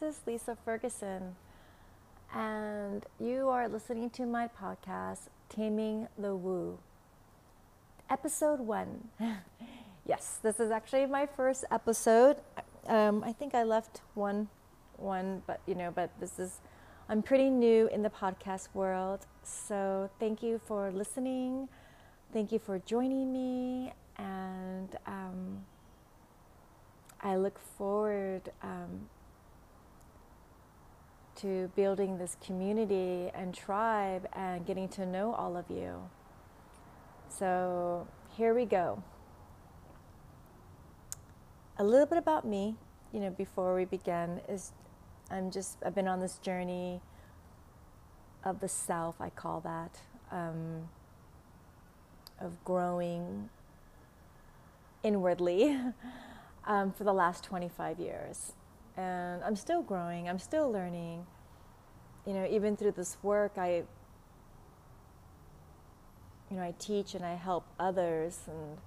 This is Lisa Ferguson, and you are listening to my podcast, Taming the Woo, episode one. yes, this is actually my first episode. Um, I think I left one, one, but you know, but this is. I'm pretty new in the podcast world, so thank you for listening. Thank you for joining me, and um, I look forward um, to building this community and tribe and getting to know all of you. So here we go. A little bit about me, you know, before we begin is I'm just I've been on this journey of the self, I call that, um, of growing inwardly. um, for the last 25 years. And I'm still growing, I'm still learning. You know, even through this work, I, you know, I teach and I help others and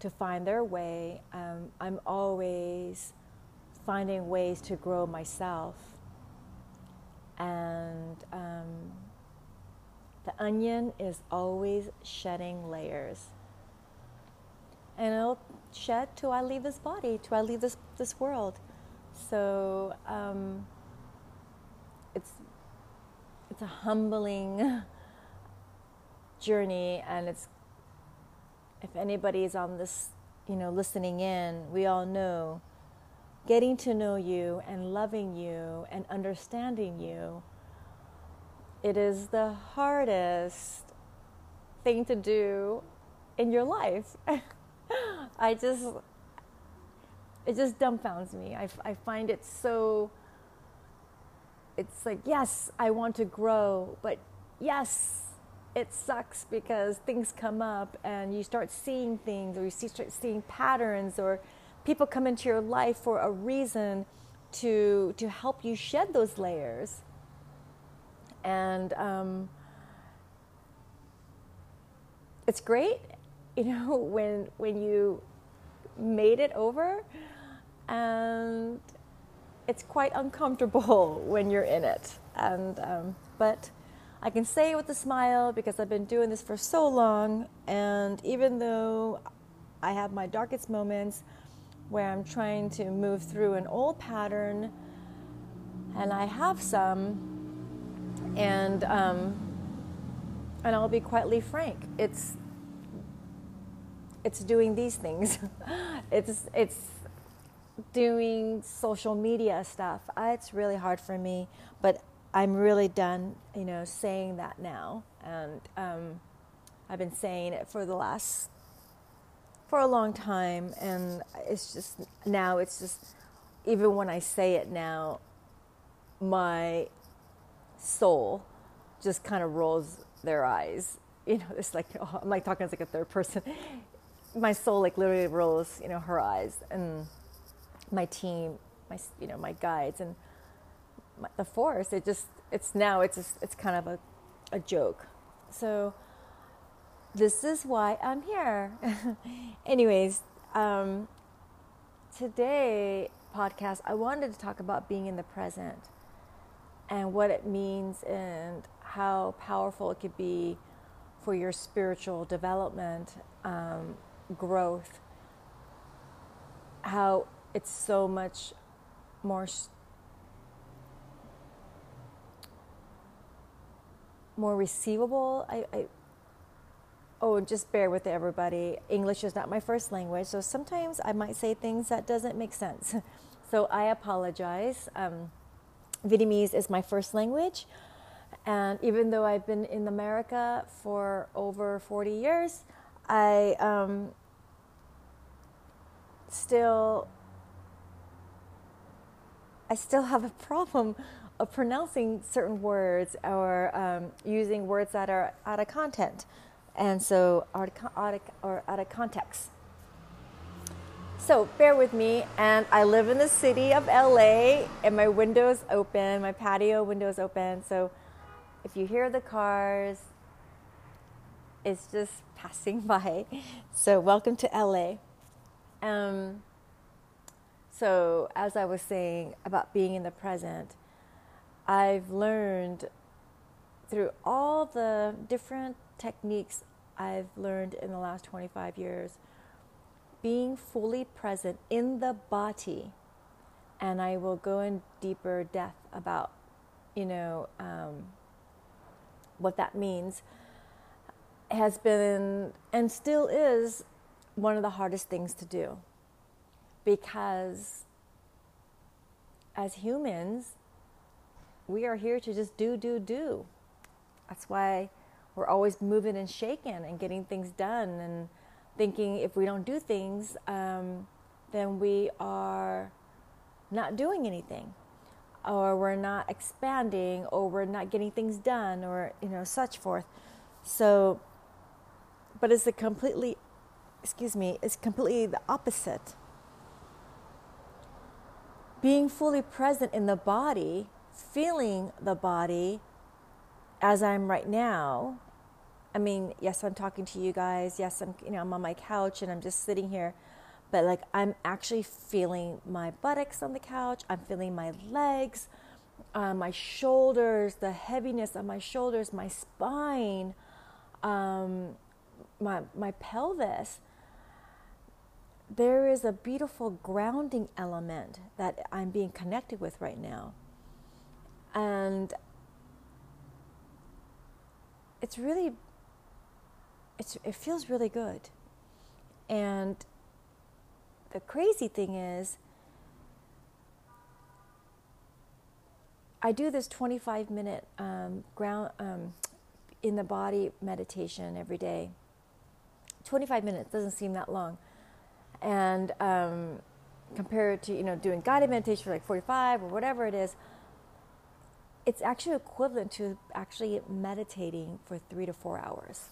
to find their way. Um, I'm always finding ways to grow myself. And um, the onion is always shedding layers. And it'll shed till I leave this body, till I leave this this world. So um, it's it's a humbling journey, and it's if anybody is on this, you know, listening in, we all know getting to know you and loving you and understanding you. It is the hardest thing to do in your life. I just, it just dumbfounds me. I, I find it so, it's like, yes, I want to grow, but yes, it sucks because things come up and you start seeing things or you see, start seeing patterns or people come into your life for a reason to, to help you shed those layers. And um, it's great you know, when when you made it over, and it's quite uncomfortable when you're in it. And um, but I can say it with a smile because I've been doing this for so long, and even though I have my darkest moments where I'm trying to move through an old pattern, and I have some, and um, and I'll be quietly frank, it's it's doing these things. it's it's doing social media stuff. Uh, it's really hard for me, but I'm really done, you know, saying that now, and um, I've been saying it for the last for a long time, and it's just now it's just even when I say it now, my soul just kind of rolls their eyes. You know, it's like oh, I'm like talking as like a third person my soul like literally rolls, you know, her eyes, and my team, my you know, my guides, and my, the force. It just it's now it's just, it's kind of a a joke. So this is why I'm here. Anyways, um, today podcast I wanted to talk about being in the present and what it means and how powerful it could be for your spiritual development um, growth, how it's so much more more receivable. I, I oh, just bear with everybody. English is not my first language, so sometimes I might say things that doesn't make sense. So I apologize. Um, Vietnamese is my first language, and even though I've been in America for over 40 years, I um, still I still have a problem of pronouncing certain words or um, using words that are out of content, and so out of, or out of context. So bear with me, and I live in the city of LA, and my window's open, my patio window's open. So if you hear the cars, it's just passing by. So, welcome to LA. Um, So, as I was saying about being in the present, I've learned through all the different techniques I've learned in the last 25 years, being fully present in the body. And I will go in deeper depth about, you know, um, what that means, has been and still is one of the hardest things to do. Because as humans, we are here to just do, do, do. That's why we're always moving and shaking and getting things done and thinking if we don't do things, um, then we are not doing anything or we're not expanding or we're not getting things done or you know such forth so but it's a completely excuse me it's completely the opposite being fully present in the body feeling the body as i'm right now i mean yes i'm talking to you guys yes i'm you know i'm on my couch and i'm just sitting here but like I'm actually feeling my buttocks on the couch. I'm feeling my legs, uh, my shoulders, the heaviness of my shoulders, my spine, um, my my pelvis. There is a beautiful grounding element that I'm being connected with right now, and it's really it's it feels really good, and the crazy thing is, I do this 25 minute um, ground um, in the body meditation every day. 25 minutes doesn't seem that long, and um, compared to you know doing guided meditation for like 45 or whatever it is, it's actually equivalent to actually meditating for three to four hours.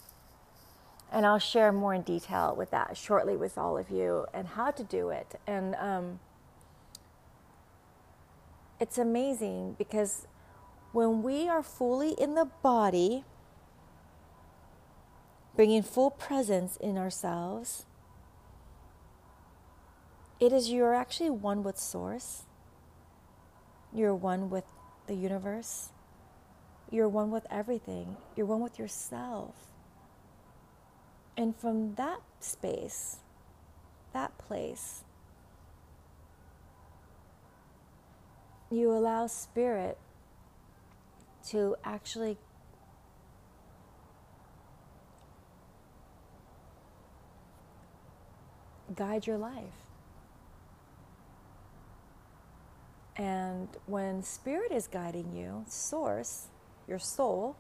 And I'll share more in detail with that shortly with all of you and how to do it. And um, it's amazing because when we are fully in the body, bringing full presence in ourselves, it is you're actually one with Source. You're one with the universe. You're one with everything. You're one with yourself. And from that space, that place, you allow spirit to actually guide your life. And when spirit is guiding you, source, your soul,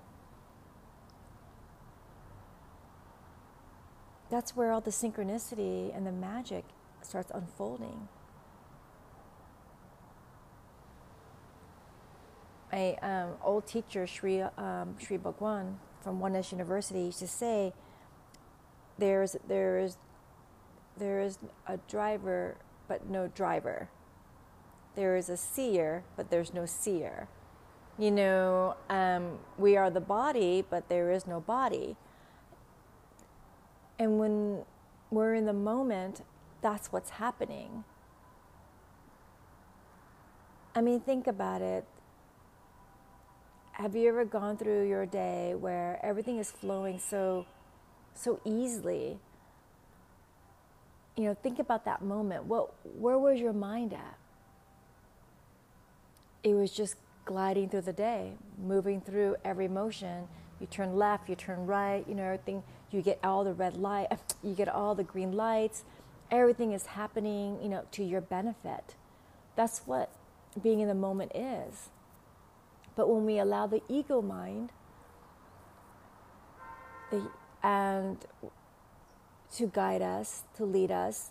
that's where all the synchronicity and the magic starts unfolding. My um, old teacher, Sri, um, Sri Bhagwan from Oneness University, used to say, there's, there, is, there is a driver, but no driver. There is a seer, but there's no seer. You know, um, we are the body, but there is no body. And when we're in the moment, that's what's happening. I mean, think about it. Have you ever gone through your day where everything is flowing so so easily? You know, think about that moment. What where was your mind at? It was just gliding through the day, moving through every motion. You turn left, you turn right, you know, everything you get all the red light, you get all the green lights. Everything is happening, you know, to your benefit. That's what being in the moment is. But when we allow the ego mind the, and to guide us, to lead us,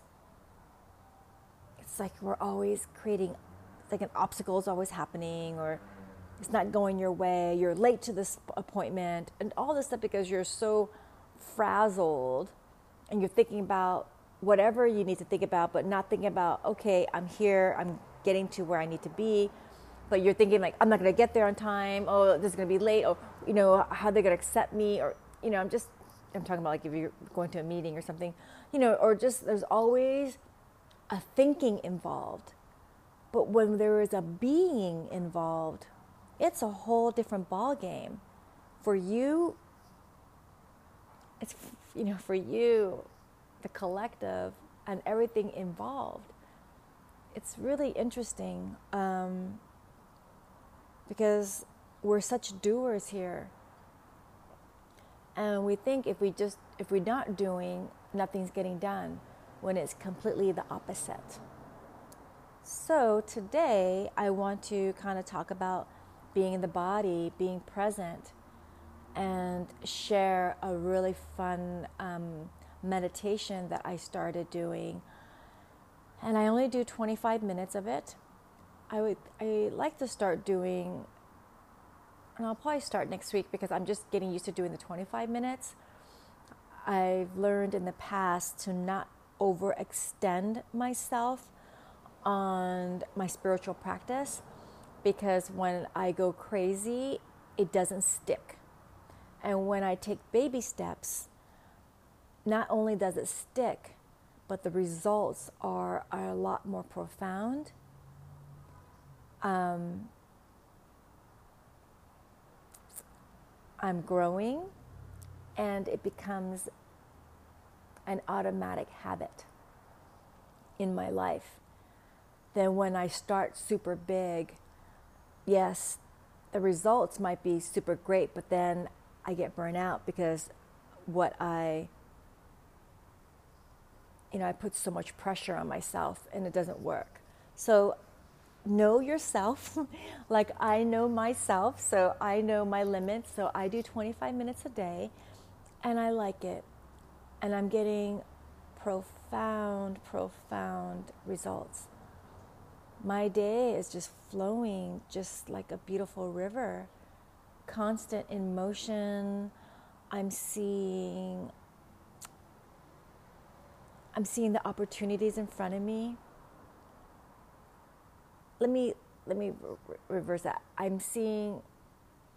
it's like we're always creating, like an obstacle is always happening, or it's not going your way, you're late to this appointment, and all this stuff because you're so frazzled and you're thinking about whatever you need to think about, but not thinking about, okay, I'm here, I'm getting to where I need to be. But you're thinking, like, I'm not to get there on time. Oh, this is to be late. Or, you know, how they're to accept me. Or, you know, I'm just, I'm talking about like if you're going to a meeting or something, you know, or just there's always a thinking involved. But when there is a being involved, it's a whole different ball game. For you, it's you know for you, the collective and everything involved. It's really interesting um, because we're such doers here, and we think if we just if we're not doing, nothing's getting done, when it's completely the opposite. So today I want to kind of talk about being in the body, being present, and share a really fun um, meditation that I started doing. And I only do 25 minutes of it. I would I like to start doing and I'll probably start next week because I'm just getting used to doing the 25 minutes. I've learned in the past to not overextend myself on my spiritual practice because when I go crazy, it doesn't stick. And when I take baby steps, not only does it stick, but the results are, are a lot more profound. Um, I'm growing, and it becomes an automatic habit in my life. Then, when I start super big, yes, the results might be super great, but then I get burnt out because what I, you know, I put so much pressure on myself and it doesn't work. So know yourself like I know myself. So I know my limits. So I do 25 minutes a day and I like it. And I'm getting profound, profound results. My day is just flowing just like a beautiful river, constant in motion. I'm seeing I'm seeing the opportunities in front of me let me let me re- reverse that. I'm seeing,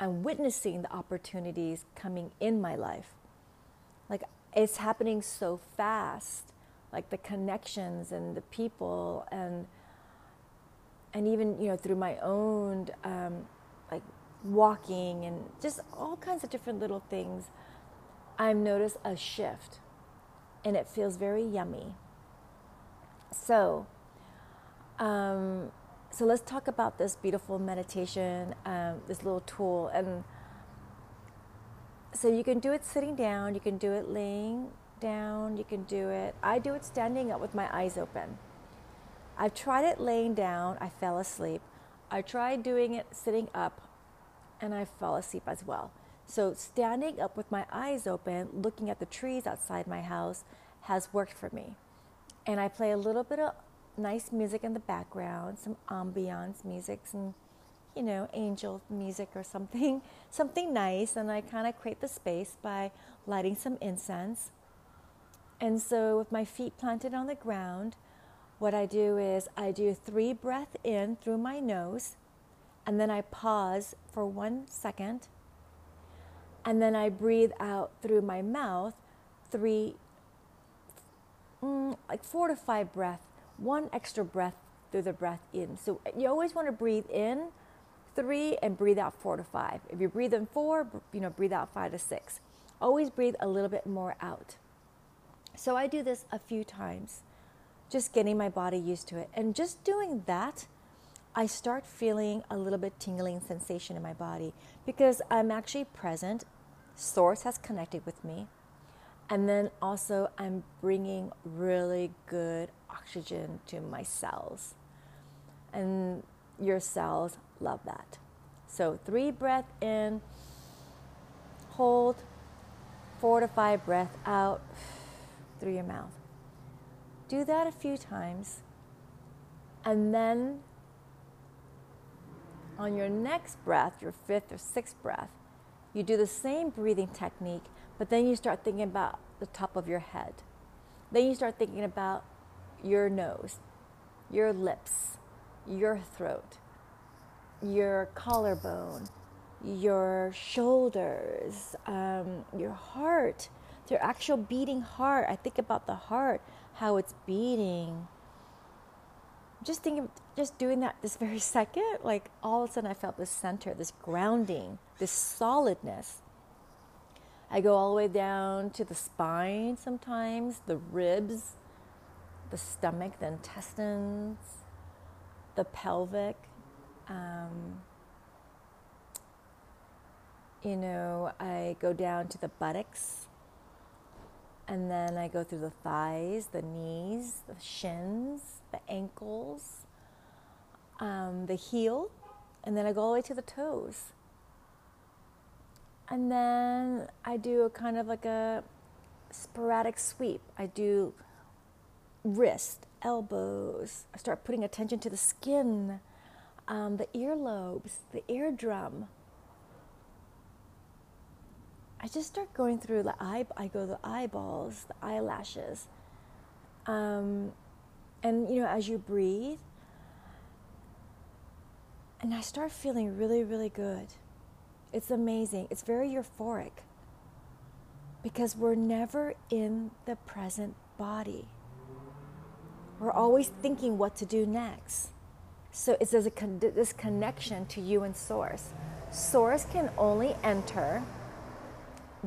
I'm witnessing the opportunities coming in my life. Like it's happening so fast, like the connections and the people and and even you know through my own um, like walking and just all kinds of different little things. I've noticed a shift, and it feels very yummy. So. Um, so let's talk about this beautiful meditation, um, this little tool. And so you can do it sitting down, you can do it laying down, you can do it. I do it standing up with my eyes open. I've tried it laying down, I fell asleep. I tried doing it sitting up, and I fell asleep as well. So, standing up with my eyes open, looking at the trees outside my house, has worked for me. And I play a little bit of nice music in the background, some ambiance music, some, you know, angel music or something, something nice. And I kind of create the space by lighting some incense. And so, with my feet planted on the ground, what I do is I do three breath in through my nose, and then I pause for one second, and then I breathe out through my mouth three, mm, like four to five breaths one extra breath through the breath in. So you always want to breathe in three and breathe out four to five. If you breathe in four, you know, breathe out five to six. Always breathe a little bit more out. So I do this a few times, just getting my body used to it. And just doing that, I start feeling a little bit tingling sensation in my body because I'm actually present. Source has connected with me. And then also, I'm bringing really good oxygen to my cells. And your cells love that. So, three breath in, hold, four to five breath out through your mouth. Do that a few times. And then on your next breath, your fifth or sixth breath, you do the same breathing technique, but then you start thinking about the top of your head. Then you start thinking about your nose, your lips, your throat, your collarbone, your shoulders, um, your heart, your actual beating heart. I think about the heart, how it's beating. just thinking, just doing that this very second, like all of a sudden I felt this center, this grounding, this solidness. I go all the way down to the spine sometimes, the ribs, the stomach, the intestines, the pelvic. Um, you know, I go down to the buttocks, and then I go through the thighs, the knees, the shins, the ankles, um, the heel, and then I go all the way to the toes. And then I do a kind of like a sporadic sweep. I do wrist, elbows. I start putting attention to the skin, um, the earlobes, the eardrum. I just start going through the eye. I go the eyeballs, the eyelashes, um, and you know as you breathe, and I start feeling really, really good. It's amazing. It's very euphoric because we're never in the present body. We're always thinking what to do next. So it's this connection to you and Source. Source can only enter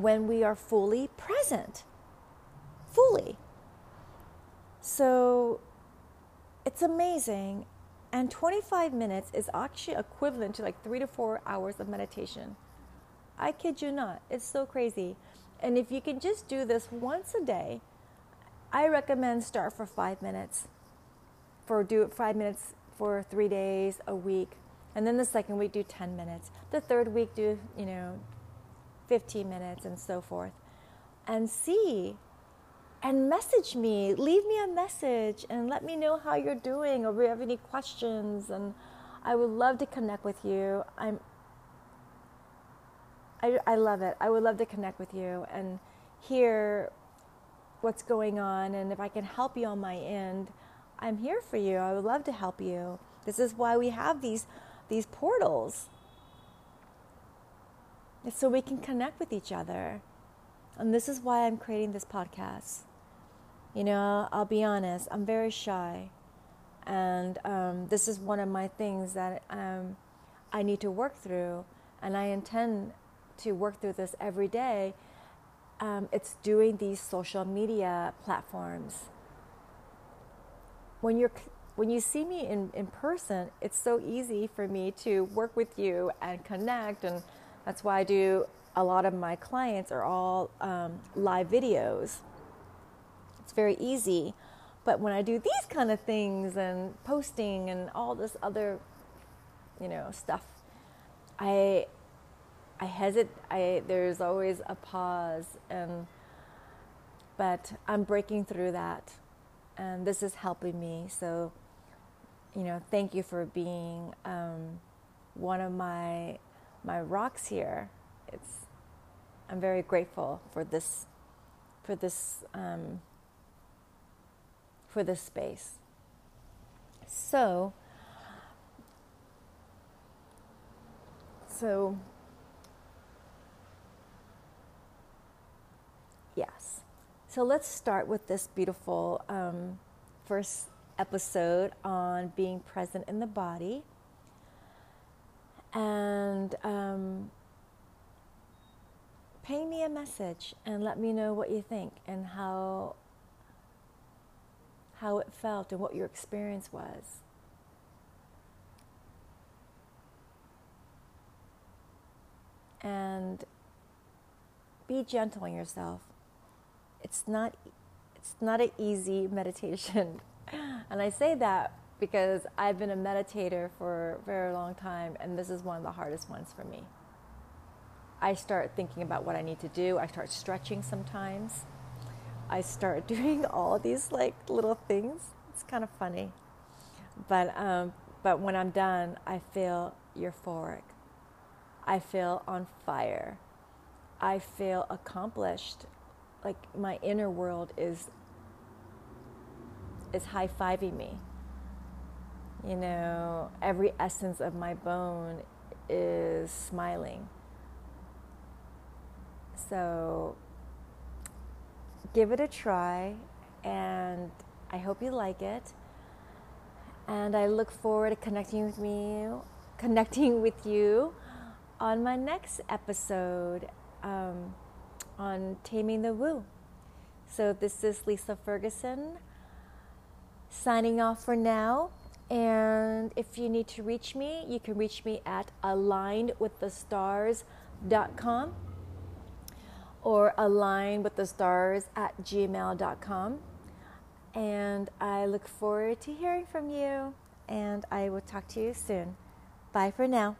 when we are fully present. Fully. So it's amazing. And 25 minutes is actually equivalent to like three to four hours of meditation. I kid you not. It's so crazy. And if you can just do this once a day, I recommend start for five minutes. For do it five minutes for three days a week, and then the second week do 10 minutes. The third week do you know 15 minutes and so forth, and see. And message me, leave me a message, and let me know how you're doing, or if you have any questions. And I would love to connect with you. I'm I, I love it. I would love to connect with you and hear what's going on. And if I can help you on my end, I'm here for you. I would love to help you. This is why we have these, these portals. So we can connect with each other. And this is why I'm creating this podcast. You know, I'll be honest, I'm very shy. And um, this is one of my things that um, I need to work through. And I intend to work through this every day, um, it's doing these social media platforms. When you're when you see me in, in person, it's so easy for me to work with you and connect, and that's why I do a lot of my clients are all um, live videos. It's very easy, but when I do these kind of things and posting and all this other, you know, stuff, I I hesitate. I there's always a pause, and but I'm breaking through that, and this is helping me. So, you know, thank you for being um, one of my my rocks here. It's I'm very grateful for this for this um, for this space. So. So Yes. So let's start with this beautiful um, first episode on being present in the body. And um, me a message and let me know what you think and how how it felt and what your experience was. And be gentle on yourself it's not it's not an easy meditation. and I say that because I've been a meditator for a very long time and this is one of the hardest ones for me. I start thinking about what I need to do. I start stretching sometimes. I start doing all these like little things. It's kind of funny. But um, but when I'm done, I feel euphoric. I feel on fire. I feel accomplished like my inner world is is high-fiving me you know every essence of my bone is smiling so give it a try and i hope you like it And I look forward to connecting with me, connecting with you on my next episode um, on Taming the Woo. So this is Lisa Ferguson signing off for now. And if you need to reach me, you can reach me at alignedwiththestars.com or alignedwiththestars at gmail.com. And I look forward to hearing from you, and I will talk to you soon. Bye for now.